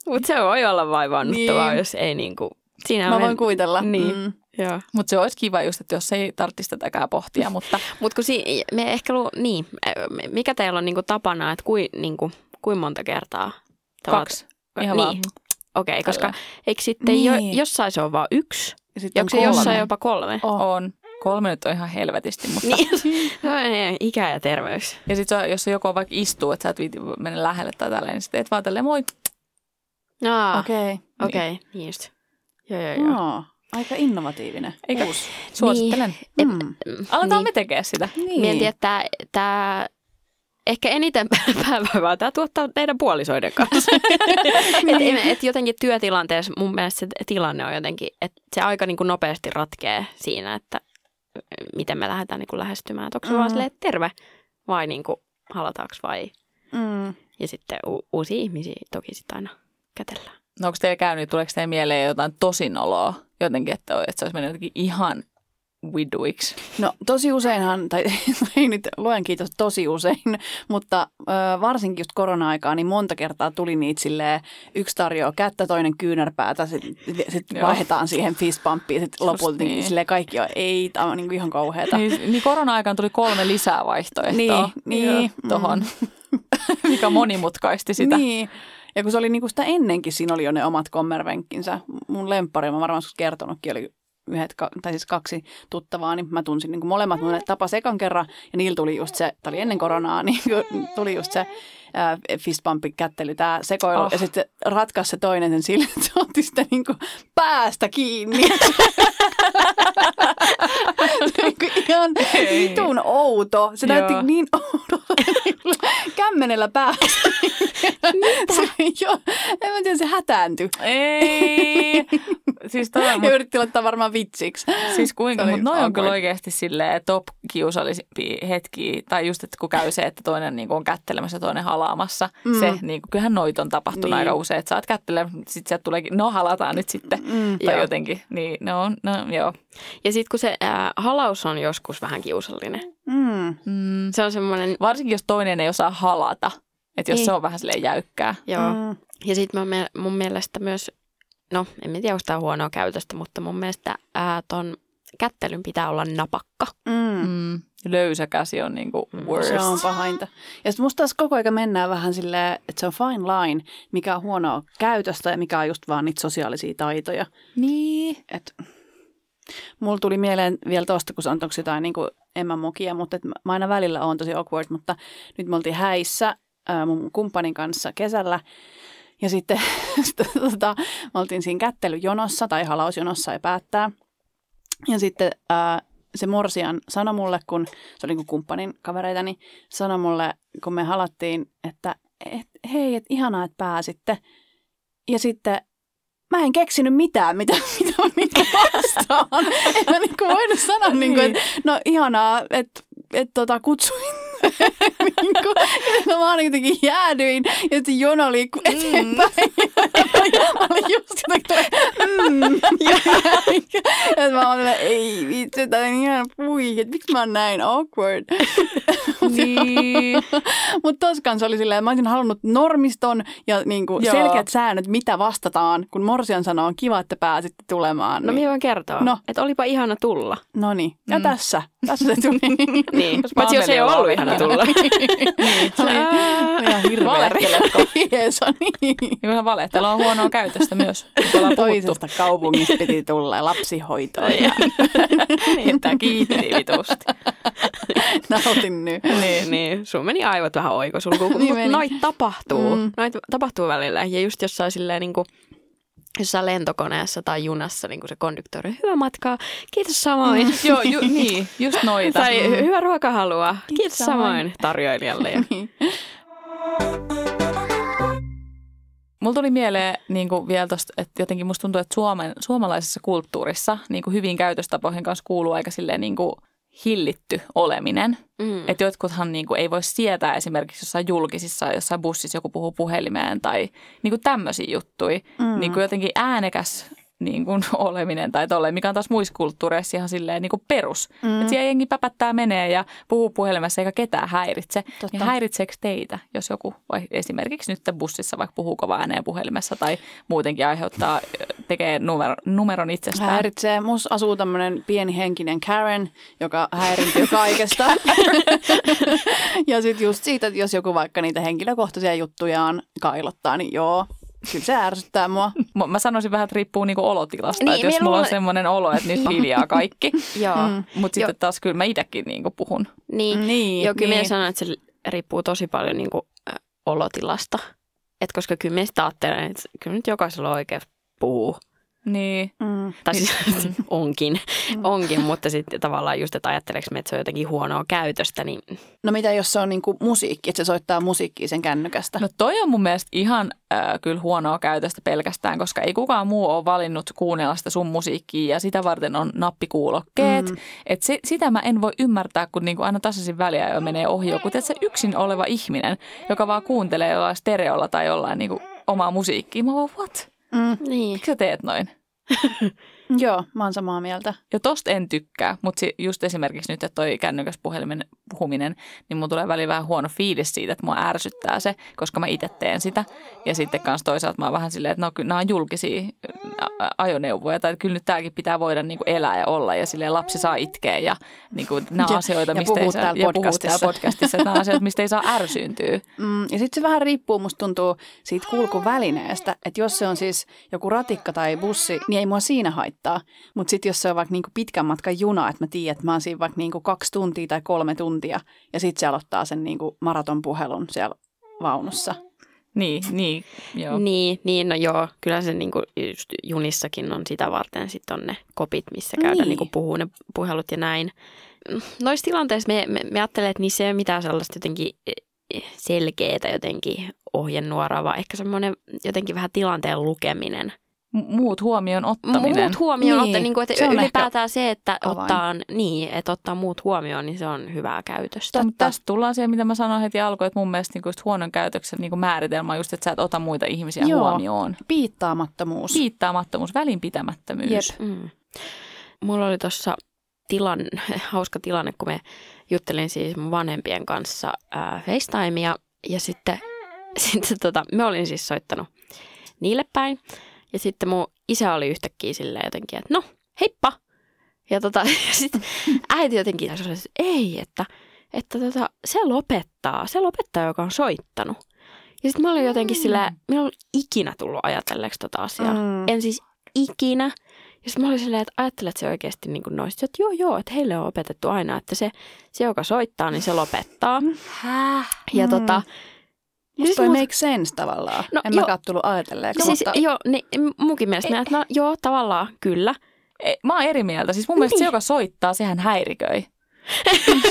Mutta se voi olla vaivaannuttavaa, Niin. jos ei niinku... Siinä Mä voin kuvitella. Niin. Mm. Mutta se olisi kiva just, että jos ei tarvitsisi tätäkään pohtia, mutta [laughs] Mutta kun si- me ehkä lu- niin, mikä teillä on niinku tapana, että kui, niinku, kuin monta kertaa? te kaksi. Ihan niin. Okei, okay, koska eikö sitten jo, Niin. jossain se on vain yksi? Ja sit Ja on onko se jossain kolme. jopa kolme? Oh. On. Kolme nyt on ihan helvetisti, mutta... Niin, [laughs] on ikä ja terveys. Ja sitten jos se joku vaikka istuu, että sä et viiti mennä lähelle tai tälleen, niin sitten et vaan tälleen moi. Okei. okei, okay, niin just. Joo, joo, joo. No, aika innovatiivinen. Eikä suosittelen. Niin. Mm. Aletaan niin. me tekemään sitä. Niin. Mietin, että tämä ehkä eniten [laughs] päivävää tämä tuottaa teidän puolisoiden kanssa. [laughs] et, et jotenkin työtilanteessa mun mielestä se tilanne on jotenkin, että se aika niin kuin nopeasti ratkee siinä, että miten me lähdetään niin kuin lähestymään. Että onko se mm. vaan silleen, että terve vai niin kuin halataanko vai... Mm. Ja sitten u- uusia ihmisiä toki sitten aina kätellään. No onko teillä käynyt, tuleeko teille mieleen jotain tosin oloa jotenkin, että, että se olisi mennyt jotenkin ihan viduiksi? No tosi useinhan, tai [laughs] ei nyt luen kiitos tosi usein, mutta ö, varsinkin just korona-aikaa, niin monta kertaa tuli niitä silleen, yksi tarjoaa kättä, toinen kyynärpäätä, sitten sit vaihdetaan siihen fistbumpiin, sitten lopulta niin. niin. silleen kaikki on, ei, tämä on niin ihan kauheata. Niin, niin korona-aikaan tuli kolme lisää vaihtoehtoa Niin, niin, tuohon, [laughs] mikä monimutkaisti sitä. Niin. Ja kun se oli niinku sitä ennenkin, siinä oli jo ne omat kommervenkkinsä. Mun lemppari, mä varmaan kertonutkin, oli yhdet, tai siis kaksi tuttavaa, niin mä tunsin niin kuin molemmat, mun tapas ekan kerran, ja niillä tuli just se, tämä oli ennen koronaa, [laughs] niin tuli just se ää, fistbumpin kättely, tämä sekoilu, oh. Oh. ja sitten ratkaisi se toinen sen sille, että se otti sitä niin kuin päästä kiinni. [laughs] Niin ihan Ei. vitun outo. Se näytti Joo. niin oudolta kämmenellä päästä. Se, jo, en mä tiedä, se hätääntyi. Ei. siis, toi, Ja yritti laittaa varmaan vitsiksi. siis kuinka, mutta noi on kyllä oikeasti silleen top kiusallisimpia hetkiä. Tai just, että kun käy se, että toinen niin kuin on kättelemässä ja toinen halaamassa. Mm. Se, niin kuin, kyllähän noit on tapahtunut Niin. aika usein, että sä oot kättelemässä, sitten sieltä tuleekin, no halataan nyt sitten. Mm. Tai Joo. jotenkin, niin no, no joo. Ja sitten kun se ää, halaus on joskus vähän kiusallinen. Mm. Mm. Se on semmoinen, Varsinkin jos toinen ei osaa halata. Että jos Niin. se on vähän silleen jäykkää. joo. Mm. Ja sitten mun, mun mielestä myös, no en mä tiedä, onko tämä huonoa käytöstä, mutta mun mielestä ää, ton kättelyn pitää olla napakka. Mm. Mm. Löysä käsi on niinku Mm. worst. Se on pahainta. Ja sitten musta taas koko ajan mennään vähän silleen, että se on fine line, mikä on huonoa käytöstä ja mikä on just vaan niitä sosiaalisia taitoja. Niin. Et, mulla tuli mieleen vielä tuosta, kun on onko jotain niin kuin emmämokia, mutta et mä aina välillä on tosi awkward, mutta nyt me oltiin häissä ää, mun kumppanin kanssa kesällä. Ja [laughs] sitten tota, me oltiin siinä kättelyjonossa tai halausjonossa ja päättää. Ja sitten ää, se morsian sanoi mulle, kun se oli niin kuin kumppanin kavereita, niin sanoi mulle, kun me halattiin, että et, hei, että ihanaa, että pääsitte. Ja sitten mä en keksinyt mitään, mitä, mitä, mitä vastaan. En mä niin voinut sanoa, niin kuin, että no ihanaa, että et, tota, kutsuin. [laughs] niin kuin, että mä vaan jotenkin jäädyin ja sitten jono liikkui eteenpäin. Ja [laughs] mä olin just jotenkin mm, [laughs] ja, ja mä olin, ei vitsi, tää on ihan pui, että miksi mä oon näin awkward. Niin. Mutta tos kanssa oli silleen, että mä olisin halunnut normiston ja niinku Joo. selkeät säännöt, mitä vastataan, kun Morsian sanoo, on kiva, että pääsitte tulemaan. No niin, minä voin kertoa, No. no. että olipa ihana tulla. no niin, ja Mm. tässä, tässä se tuli. Niin, Jos paitsi jos ei ole ollut ihana tulla. [laughs] niin, se oli ihan hirveä. Jeesa, niin. Ja kyllähän valehtelu on huonoa käytöstä myös. niin. Toisesta kaupungista piti tulla lapsihoitoon ja Niin, että kiitti vitusti. nautin nyt. niin, niin, sun meni aivot vähän oikosulkuun, Niin mutta tapahtuu. Mm. Noit tapahtuu välillä. Ja just jossain silleen niin kuin, jossain lentokoneessa tai junassa niin kuin se konduktori, hyvää matkaa, kiitos samoin. Joo, ju, [laughs] niin, just noita. Tai hy- hyvää ruokahalua, kiitos, kiitos samoin. samoin tarjoilijalle. Ja, [laughs] Niin. Mulla tuli mieleen niin kuin vielä tosta, että jotenkin musta tuntuu, että Suomen, suomalaisessa kulttuurissa niin kuin hyvin käytöstapoihin kanssa kuuluu aika silleen niin kuin hillitty oleminen. mm. Että jotkuthan niin kuin ei voi sietää esimerkiksi jossain julkisissa, jossain bussissa joku puhuu puhelimeen tai niin kuin tämmöisiä juttuja. Mm. Niin kuin jotenkin äänekäs niin kuin [laughs] oleminen tai tolleen, mikä on taas muissa kulttuureissa ihan silleen niin kuin perus. Mm. Mm. Että siellä jengi päpättää menee ja puhuu puhelimessa eikä ketään häiritse. Totta. Niin häiritseekö teitä, jos joku vai esimerkiksi nyt bussissa vaikka puhuu kova ääneen puhelimessa tai muutenkin aiheuttaa, tekee numero, numeron itsestään? Häiritsee. Mus asuu tämmöinen pieni henkinen Karen, joka häiriintyy [laughs] kaikesta. ja sitten just siitä, että jos joku vaikka niitä henkilökohtaisia juttujaan kailottaa, niin joo, kyllä se ärsyttää mua. Mä- sanoisin vähän, että riippuu niinku olotilasta. Niin, että jos mulla on semmoinen olo, että nyt hiljaa [laughs] kaikki. Joo, Mm. Mutta sitten taas kyllä mä itsekin niinku puhun. niin. Niin, Joo, kyllä niin. sanon, että se riippuu tosi paljon niin kuin, äh, olotilasta. Et koska kyllä minä sitä ajattelen, että kyllä nyt jokaisella on oikeus puhua. Niin. Mm. Tai siis [laughs] onkin, onkin, mutta sitten tavallaan just, että ajatteleeko me, että se on jotenkin huonoa käytöstä, niin No mitä jos se on niinku musiikki, että se soittaa musiikkia sen kännykästä? No toi on mun mielestä ihan äh, kyllä huonoa käytöstä pelkästään, koska ei kukaan muu ole valinnut kuunnella sitä sun musiikkia ja sitä varten on nappikuulokkeet. Mm. Mm. Et se, sitä mä en voi ymmärtää, kun niinku aina tasaisin väliä jo menee ohi joku. Se yksin oleva ihminen, joka vaan kuuntelee jollain stereolla tai jollain niinku omaa musiikkia. Mä vaan, what? Mm. niin. Miksi sä teet noin? [laughs] Joo, mä oon samaa mieltä. Ja tosta en tykkää, mutta si- just esimerkiksi nyt, että toi kännykäs puhelimen puhuminen, niin mun tulee välillä vähän huono fiilis siitä, että mua ärsyttää se, koska mä itse teen sitä. Ja sitten kanssa toisaalta mä oon vähän silleen, että no kyllä nämä on julkisia ajoneuvoja, tai kyllä nyt tämäkin pitää voida niin kuin elää ja olla, ja silleen lapsi saa itkeä, ja niin kuin, nämä [laughs] Ja- asioita, ja mistä ei saa, ja podcastissa. podcastissa, että nämä asioita, mistä ei saa ärsyyntyä. Mm, ja sitten se vähän riippuu, musta tuntuu siitä kulkuvälineestä, että jos se on siis joku ratikka tai bussi, niin ei mua siinä haittaa. Mutta sitten jos se on vaikka niinku pitkän matkan juna, että mä tiedän, että mä oon siinä vaikka niinku kaksi tuntia tai kolme tuntia, ja sitten se aloittaa sen niinku maratonpuhelun siellä vaunussa. Niin, niin, joo. Niin, niin, no joo, kyllä se niinku just junissakin on sitä varten sitten on ne kopit, missä käydään Niin. niinku puhuu ne puhelut ja näin. Noissa tilanteissa me, me, me ajattelen, että niissä ei ole mitään sellaista jotenkin selkeää jotenkin ohjenuoraa, vaan ehkä semmoinen jotenkin vähän tilanteen lukeminen. Muut huomioon ottaminen. Muut huomioon, Niin, niin, niin kuin, että se on ylipäätään se, että avain. ottaa, niin, että ottaa muut huomioon, niin se on hyvää käytöstä. Mutta tästä tullaan siihen, mitä mä sanoin heti alkuun, että mun mielestä niinku just huonon käytöksen niinku määritelmä on just, että sä et ota muita ihmisiä Joo. huomioon. Piittaamattomuus. Piittaamattomuus, välinpitämättömyys. Jep. Mm. Mulla oli tuossa tilan, [laughs] hauska tilanne, kun me juttelin siis mun vanhempien kanssa ää, FaceTimea ja sitten, [laughs] sitten tota, me olin siis soittanut niille päin ja sitten mun isä oli yhtäkkiä silleen jotenkin, että no heippa. Ja tota, [laughs] sitten äiti jotenkin sanoi, että ei, että, että tota, se lopettaa, se lopettaa, joka on soittanut. Ja sitten mä olin jotenkin sillä, minulla ei ikinä tullut ajatelleeksi tota asiaa. Mm. En siis ikinä. Ja sitten mä olin silleen, että ajattelet se oikeasti niin kuin noista, että joo joo, että heille on opetettu aina, että se, se joka soittaa, niin se lopettaa. Häh? Ja Mm. tota, Musta siis toi mut- make sense tavallaan. No, en joo. mäkään tullut ajatelleeksi. no, siis, mutta... joo, niin munkin mielestä, mä, että no joo, tavallaan kyllä. Ei, Mä oon eri mieltä. Siis mun mielestä Niin. se, joka soittaa, sehän häiriköi.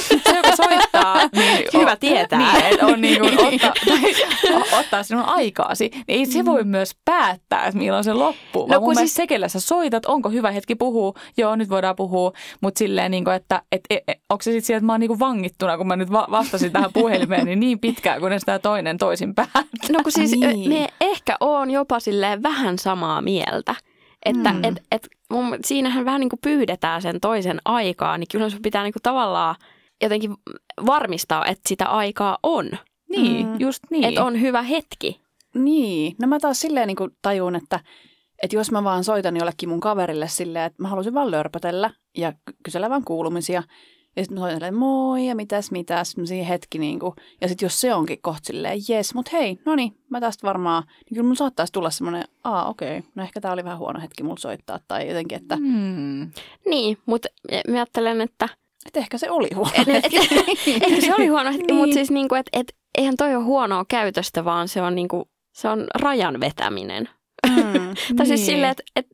Se, joka soittaa, niin Hyvä tietää. Niin, että on niin kuin ottaa, tai o- ottaa sinun aikaasi. Niin ei se voi myös päättää, että milloin se loppuu. No, kun siis- se, kelle sä soitat, onko hyvä hetki puhua, joo nyt voidaan puhua, mutta silleen, niin kuin, että et, et, et, onko se sitten sieltä, että mä oon niin kuin vangittuna, kun mä nyt va- vastasin tähän [laughs] puhelimeen, niin niin pitkään, kunnes tämä toinen toisin päättää. No kun siis Niin. [laughs] niin. me ehkä on jopa silleen vähän samaa mieltä. Että Mm. et, et, mun, siinähän vähän niin kuin pyydetään sen toisen aikaa, niin kyllä sun pitää niin kuin tavallaan jotenkin varmistaa, että sitä aikaa on. Niin, Mm. just niin. Että on hyvä hetki. Niin, no mä taas silleen niin tajun, että, että jos mä vaan soitan jollekin mun kaverille silleen, että mä haluaisin vaan lörpötellä ja ky- kysellä vaan kuulumisia. Ja sitten mä soitan moi ja mitäs mitäs, semmosia hetki niin kuin. Ja sitten jos se onkin kohta silleen, jes, mut hei, no niin, mä tästä varmaan, niin kyllä mun saattaisi tulla semmoinen, aa okei, okay, no ehkä tää oli vähän huono hetki mulla soittaa. Tai jotenkin, että, Hmm. Niin, mutta mä ajattelen, että että ehkä se oli huono et, et, hetki. [laughs] ehkä se oli huono hetki, Niin. mutta siis niin kuin, et, et, eihän toi ole huonoa käytöstä, vaan se on, niin kuin, se on rajan vetäminen. Mm, [laughs] Tai siis Niin. silleen, että et,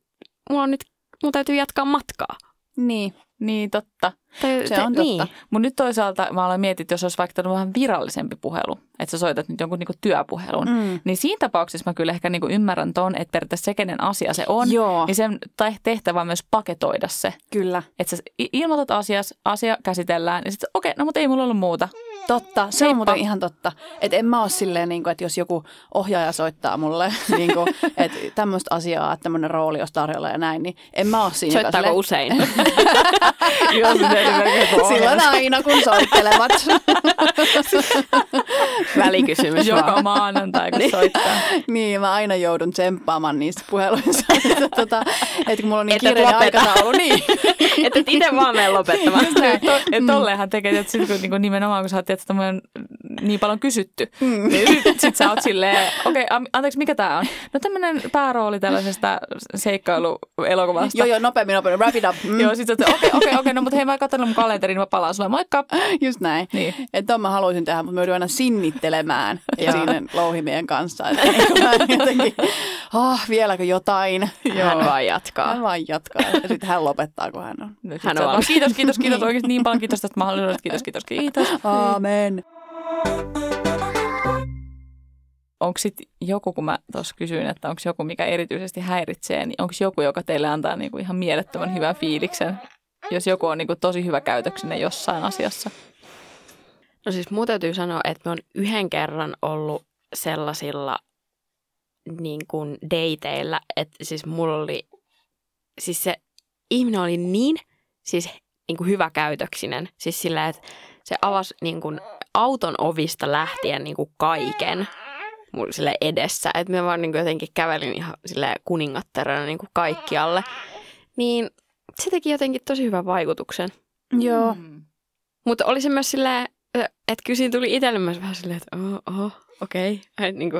mulla on nyt, mun täytyy jatkaa matkaa. niin, Niin, totta. Tai, se on Niin. totta. Mutta nyt toisaalta mä aloin miettiä, että jos olisi vaikka vähän virallisempi puhelu, että sä soitat nyt jonkun niinku työpuhelun, mm. Niin siinä tapauksessa mä kyllä ehkä niinku ymmärrän ton, että periaatteessa se, kenen asia se on, Joo, niin sen tai- tehtävä on myös paketoida se. kyllä. Että sä ilmoitat asias, asia käsitellään ja sitten okei, okay, no mutta ei mulla ollut muuta. Totta, se on Heippa. muuten ihan totta. Että en mä ole silleen, niin kuin, että jos joku ohjaaja soittaa mulle, [laughs] niin kuin, että tämmöistä asiaa, että tämmöinen rooli olisi tarjolla ja näin, niin en mä ole siinä. Soittaako silleen- usein? [laughs] Jos Silloin aina, kun soittelevat. [laughs] Välikysymys Joka vaan. maanantai, kun soittaa. niin, mä aina joudun tsemppaamaan niissä puheluissa. että, tota, että kun mulla on niin Et kiireinen aikataulu, niin. että et itse vaan mene lopettamaan. To, et tolleenhan tekee, että sit, kun niinku nimenomaan kun sä oot tietysti tommonen niin paljon kysytty, Mm. niin sit, sit sä oot silleen, okei, okay, anteeksi, mikä tää on? No tämmönen päärooli tällaisesta seikkailuelokuvasta. Joo, joo, nopeammin, nopeammin, wrap it up. Mm. Joo, sit sä oot, okei, okei, okei, no mutta hei mä katson mun kalenterin, niin mä palaan sulle, moikka. Just näin. Niin. Että mä haluaisin tehdä, mutta mä joudun aina sinnittelemään [laughs] ja siinä louhimien kanssa. Että [laughs] niin jotenkin, oh, vieläkö jotain? Hän vaan jatkaa. Hän vaan jatkaa. Ja sitten hän lopettaa, kun hän on. No, Hän on. Kiitos, kiitos, kiitos, oikeesti niin paljon kiitos tästä mahdollisuudesta, kiitos, kiitos, kiitos. Aamen. Onko sitten joku, kun mä tuossa kysyin, että onko joku, mikä erityisesti häiritsee, niin onko joku, joka teille antaa niinku ihan mielettömän hyvän fiiliksen, jos joku on niinku tosi hyvä käytöksinen jossain asiassa? No siis mun täytyy sanoa, että me on yhden kerran ollut sellaisilla niin kuin dateilla, että siis mulla oli siis se ihminen oli niin siis niin kuin hyväkäytöksinen. Siis sillä, että se avasi niin kuin auton ovista lähtien niin kuin kaiken mulle sille edessä. Että mä vaan niin kuin jotenkin kävelin ihan sille kuningattarana niin kuin kaikkialle. Niin se teki jotenkin tosi hyvän vaikutuksen. Joo. Mm. Mutta oli se myös silleen, että kyllä siinä tuli itselle myös vähän silleen, että oho, oho okei. [laughs] Okay. Niin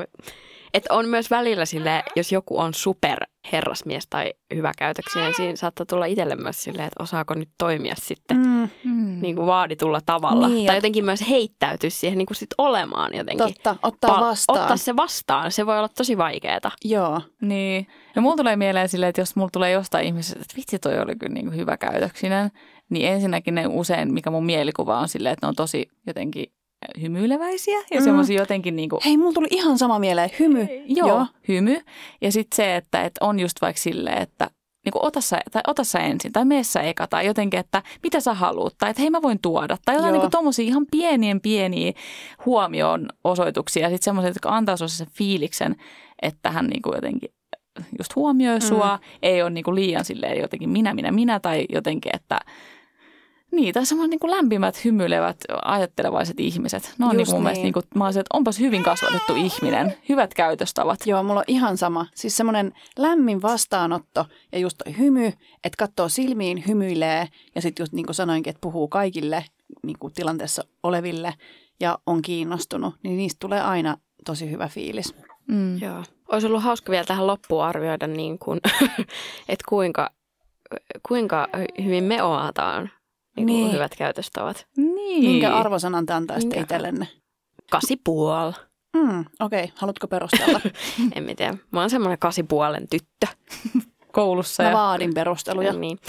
että on myös välillä sille, jos joku on super herrasmies tai hyväkäytöksinen, niin siinä saattaa tulla itselle myös silleen, että osaako nyt toimia sitten Mm, Mm. niin kuin vaaditulla tavalla. Niin, tai jotenkin myös heittäytyä siihen niin kuin sit olemaan jotenkin. totta, ottaa Pal- vastaan. Ottaa se vastaan. Se voi olla tosi vaikeaa. Joo. Niin. Ja mulla tulee mieleen silleen, että jos mulla tulee jostain ihmisestä, että vitsi toi oli kyllä niin kuin hyvä käytöksinen, niin ensinnäkin ne usein, mikä mun mielikuva on silleen, että ne on tosi jotenkin hymyileväisiä ja Mm. mm. semmoisia jotenkin niin kuin, Hei, mulla tuli ihan sama mieleen. Hymy. joo, joo, hymy. Ja sitten se, että, että on just vaikka silleen, että niin kuin ota, sä, tai ota sä ensin, tai mene sä eka, tai jotenkin, että mitä sä haluat, tai että hei mä voin tuoda, tai jotain niin tommosia ihan pienien pieniä huomioon osoituksia, ja sitten semmoiset, jotka antaa sulle sen fiiliksen, että hän niin kuin jotenkin just huomioi sua, mm. ei ole niin kuin liian silleen jotenkin minä, minä, minä, tai jotenkin, että niin, tai semmoinen niin lämpimät, hymyilevät, ajattelevaiset ihmiset. Ne on niin kuin mun niin. mielestä, niin kuin, mä olisin, että onpas hyvin kasvatettu ihminen, hyvät käytöstavat. Joo, mulla on ihan sama. Siis semmoinen lämmin vastaanotto ja just toi hymy, että katsoo silmiin, hymyilee ja sitten just niin kuin sanoinkin, että puhuu kaikille niin kuin tilanteessa oleville ja on kiinnostunut, niin niistä tulee aina tosi hyvä fiilis. Mm. Joo. Olisi ollut hauska vielä tähän loppuun arvioida, niin kuin, [laughs] että kuinka, kuinka hyvin me oataan niin Niin. hyvät käytöstavat. Niin. Minkä arvosanan te antaisitte Minkä? itsellenne? Kasipuol. Mm, Okei, okay. haluatko perustella? [laughs] En mä tiedä. Mä oon semmoinen kasipuolen tyttö. [laughs] koulussa. Mä ja... vaadin perusteluja. Niin.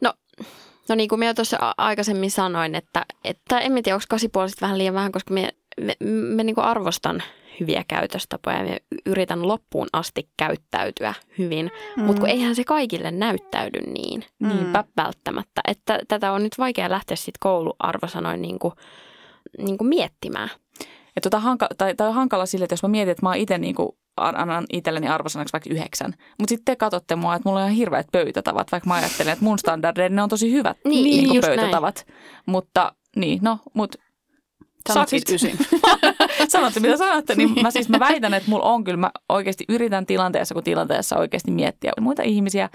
No, no niin kuin minä tuossa aikaisemmin sanoin, että, että en mä tiedä, onko kasipuoliset vähän liian vähän, koska me, me, me niin kuin arvostan hyviä käytöstapoja ja yritän loppuun asti käyttäytyä hyvin, mm. mutta kun eihän se kaikille näyttäydy niin Niinpä. välttämättä. Että tätä on nyt vaikea lähteä sitten kouluarvosanoin niin kuin, niin kuin miettimään. Ja tota hanka, tai, tai on hankala sille, että jos mä mietin, että mä itse niin kuin, annan itselleni arvosanaksi vaikka yhdeksän. Mutta sitten te katsotte mua, että mulla on ihan hirveät pöytätavat, vaikka mä ajattelen, että mun standardeini ne on tosi hyvät Niin, niin, pöytätavat. Mutta niin, no, mut sakit. ysin. [laughs] sanotte mitä sanotte, niin mä siis mä väitän, että mulla on kyllä, mä oikeasti yritän tilanteessa kuin tilanteessa oikeasti miettiä muita ihmisiä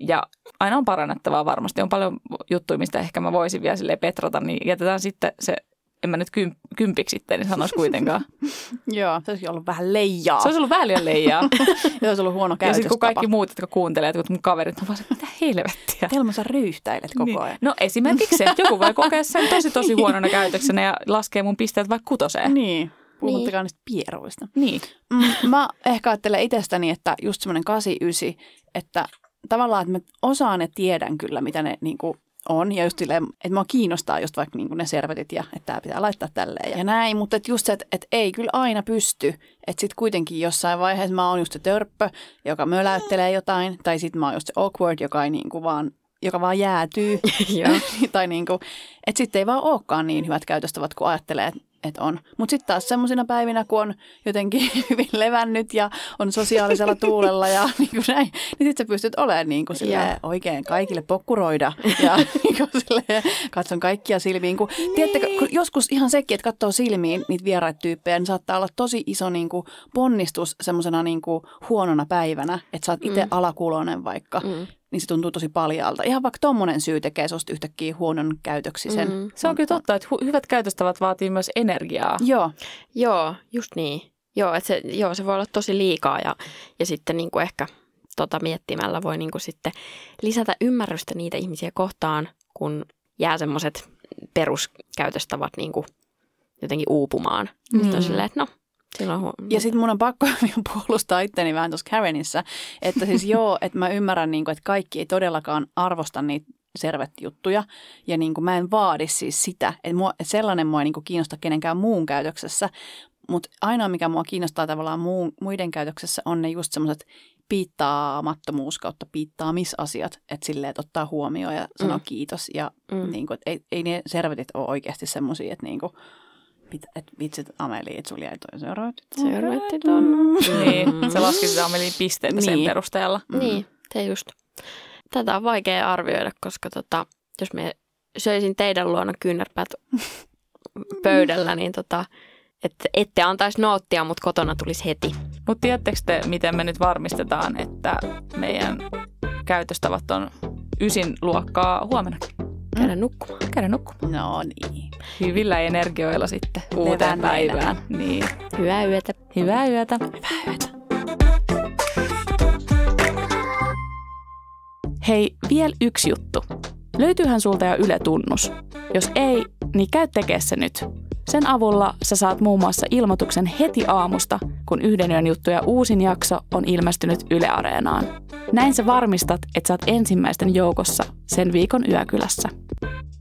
ja aina on parannettavaa varmasti. On paljon juttuja, mistä ehkä mä voisin vielä petrata, niin jätetään sitten se, en mä nyt kym, kympiksi sitten, niin sanoisi kuitenkaan. [laughs] Joo, se olisi ollut vähän leijaa. Se olisi ollut vähän liian leijaa. ja [laughs] se olisi ollut huono ja käytöstapa. sitten kun kaikki muut, jotka kuuntelee, jotkut mun kaverit, on vaan se, mitä helvettiä. Telma, sä ryyhtäilet koko Niin. ajan. No esimerkiksi se, että joku voi kokea sen tosi tosi [laughs] huonona käytöksenä ja laskee mun pisteet vaikka kutoseen. Niin. Puhumattakaan niistä pieruista. Niin. Mm, mä ehkä ajattelen itsestäni, että just semmoinen 89, että tavallaan, että mä osaan ja tiedän kyllä, mitä ne niin kuin on. Ja just silleen, että mua kiinnostaa just vaikka niin ne servetit ja että tämä pitää laittaa tälleen ja, ja näin. Mutta että just se, että, että ei kyllä aina pysty. Että sitten kuitenkin jossain vaiheessa mä oon just se törppö, joka möläyttelee jotain. Tai sitten mä oon just se awkward, joka ei niin kuin vaan joka vaan jäätyy. [laughs] [laughs] Tai niin kuin, että sitten ei vaan olekaan niin hyvät käytöstavat, kun ajattelee, että että on. Mutta sitten taas semmoisina päivinä, kun on jotenkin [laughs] hyvin levännyt ja on sosiaalisella tuulella ja [laughs] niin kuin näin, niin sitten sä pystyt olemaan niin kuin silleen oikein kaikille pokkuroida ja [laughs] niin kuin silleen, katson kaikkia silmiin. Kun, niin. Tiedättekö, kun joskus ihan sekin, että katsoo silmiin niitä vieraita tyyppejä, niin saattaa olla tosi iso niin kuin ponnistus semmoisena niin kuin huonona päivänä, että sä oot itse mm. alakulonen vaikka. Mm niin se tuntuu tosi paljaalta. Ihan vaikka tommonen syy tekee susta yhtäkkiä huonon käytöksisen. Mm. Se on kyllä totta, että hu- hyvät käytöstavat vaatii myös energiaa. Joo, Joo, just niin. Joo, että se, joo, se voi olla tosi liikaa ja, ja sitten niin kuin ehkä tota miettimällä voi niin kuin sitten lisätä ymmärrystä niitä ihmisiä kohtaan, kun jää semmoiset peruskäytöstavat niin kuin jotenkin uupumaan. Mm. Sitten on silleen, että no, Ja sitten mun on pakko [laughs] puolustaa itteni vähän tuossa Karenissa, että siis joo, että mä ymmärrän, niin kuin, että kaikki ei todellakaan arvosta niitä servet-juttuja. Ja niin kuin mä en vaadi siis sitä, että, mua, että sellainen mua ei niin kuin kiinnosta kenenkään muun käytöksessä. Mutta ainoa, mikä mua kiinnostaa tavallaan muun, muiden käytöksessä, on ne just semmoiset piittaamattomuus kautta piittaamisasiat. Että silleen, että ottaa huomioon ja sanoo mm. kiitos. Ja mm. niin kuin, että ei, ei ne servetit ole oikeasti semmoisia, että niin kuin, Pitä, et vitsit Ameli, että sulla jäi toi. Servetit on. [laughs] Niin, se laski sitä Amelin pisteitä niin. sen Niin. perusteella. Niin, se just. Tätä on vaikea arvioida, koska tota, jos me söisin teidän luona kyynärpäät [laughs] pöydällä, niin tota, että ette antaisi noottia, mutta kotona tulisi heti. Mutta tiedättekö te, miten me nyt varmistetaan, että meidän käytöstavat on ysin luokkaa huomennakin? Käydä nukkumaan. Käydä nukkumaan. No niin. Hyvillä energioilla sitten uuteen Levänneillä. päivään. Niin. Hyvää yötä. Hyvää yötä. Hyvää yötä. Hei, vielä yksi juttu. Löytyyhän sulta jo Yle-tunnus? Jos ei, niin käy tekee se nyt. Sen avulla sä saat muun muassa ilmoituksen heti aamusta, kun yhden yön juttuja uusin jakso on ilmestynyt Yle Areenaan. Näin sä varmistat, että sä oot ensimmäisten joukossa sen viikon yökylässä.